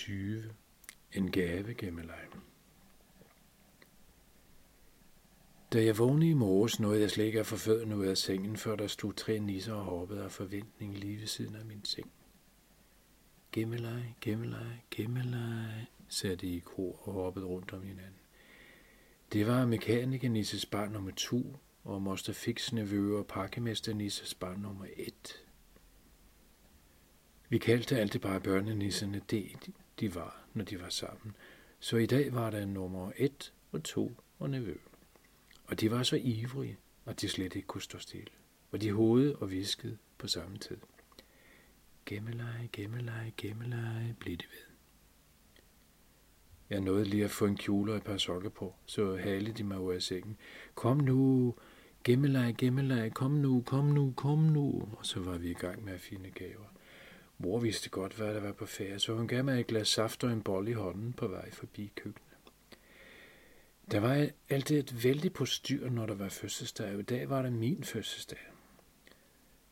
20. En gave gemmeleg. Da jeg vågnede i morges, nåede jeg slet ikke at få fødderne ud af sengen, før der stod tre nisser og hoppede af forventning lige ved siden af min seng. Gemmeleg, gemmeleg, gemmeleg, sagde de i kor og hoppede rundt om hinanden. Det var mekaniker Nisses barn nummer to, og Moster Fix nevø og pakkemester Nisses barn nummer et. Vi kaldte altid bare børnenisserne det, de var, når de var sammen. Så i dag var der nummer et og to og nevø. Og de var så ivrige, at de slet ikke kunne stå stille. Og de hovede og viskede på samme tid. Gemmeleje, gemmeleje, gemmeleje, blev det ved. Jeg nåede lige at få en kjole og et par sokker på, så halede de mig ud af sengen. Kom nu, gemmeleje, gemmeleje, kom nu, kom nu, kom nu. Og så var vi i gang med at finde gaver. Mor vidste godt, hvad der var på færre, så hun gav mig et glas saft og en bolle i hånden på vej forbi køkkenet. Der var altid et vældig postyr, når der var fødselsdag, og i dag var det min fødselsdag.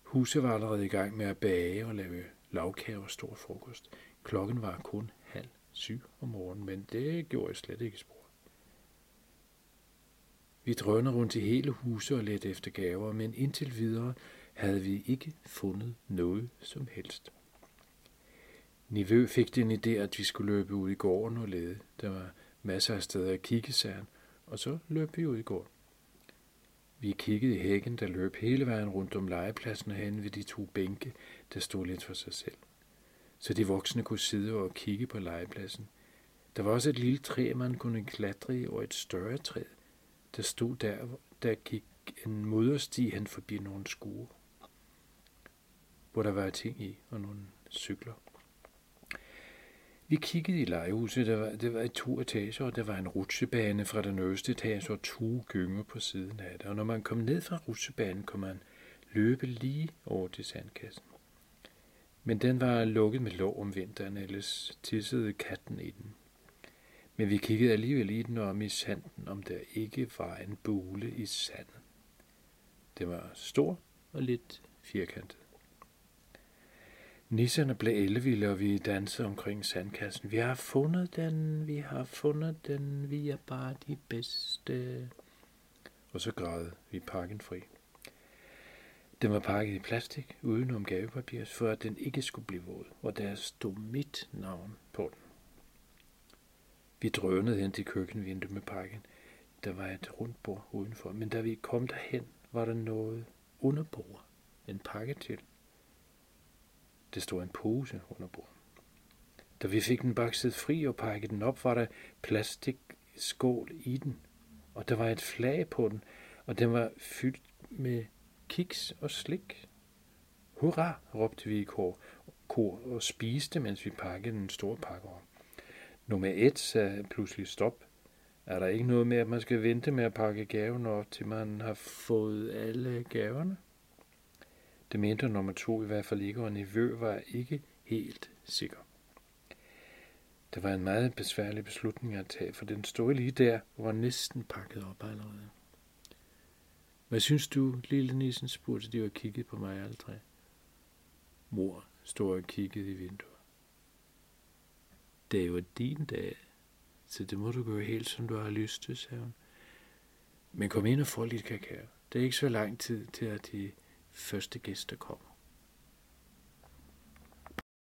Huset var allerede i gang med at bage og lave lavkage og stor frokost. Klokken var kun halv syv om morgenen, men det gjorde jeg slet ikke spor. Vi drønede rundt i hele huset og lette efter gaver, men indtil videre havde vi ikke fundet noget som helst. Nivø fik den idé, at vi skulle løbe ud i gården og lede. Der var masser af steder at kigge, sagde han, og så løb vi ud i gården. Vi kiggede i hækken, der løb hele vejen rundt om legepladsen og hen ved de to bænke, der stod lidt for sig selv. Så de voksne kunne sidde og kigge på legepladsen. Der var også et lille træ, man kunne klatre i, og et større træ, der stod der, der gik en modersti hen forbi nogle skure, hvor der var ting i og nogle cykler. Vi kiggede i lejehuset, der var, det var i to etager, og der var en rutsjebane fra den øverste etage og to gynger på siden af det. Og når man kom ned fra rutsjebanen, kunne man løbe lige over til sandkassen. Men den var lukket med låg om vinteren, ellers tissede katten i den. Men vi kiggede alligevel i den og om i sanden, om der ikke var en bule i sandet. Den var stor og lidt firkantet. Nisserne blev ellevilde, og vi dansede omkring sandkassen. Vi har fundet den, vi har fundet den, vi er bare de bedste. Og så græd vi pakken fri. Den var pakket i plastik, uden om gavepapir, for at den ikke skulle blive våd, og der stod mit navn på den. Vi drønede hen til køkkenvinduet med pakken. Der var et rundt bord udenfor, men da vi kom derhen, var der noget under bordet. En pakke til. Det stod en pose under bordet. Da vi fik den bakset fri og pakket den op, var der plastikskål i den, og der var et flag på den, og den var fyldt med kiks og slik. Hurra, råbte vi i kor, kor og spiste, mens vi pakkede en stor pakke op. Nummer et sagde pludselig stop. Er der ikke noget med, at man skal vente med at pakke gaven op, til man har fået alle gaverne? Det mente nummer to i hvert fald ikke, og Nivø var ikke helt sikker. Det var en meget besværlig beslutning at tage, for den stod lige der og var næsten pakket op allerede. Hvad synes du, lille nissen, spurgte de og kiggede på mig aldrig. Mor stod og kiggede i vinduet. Det er jo din dag, så det må du gøre helt, som du har lyst til, sagde hun. Men kom ind og få lidt kakao. Det er ikke så lang tid til, at de første gæstekår.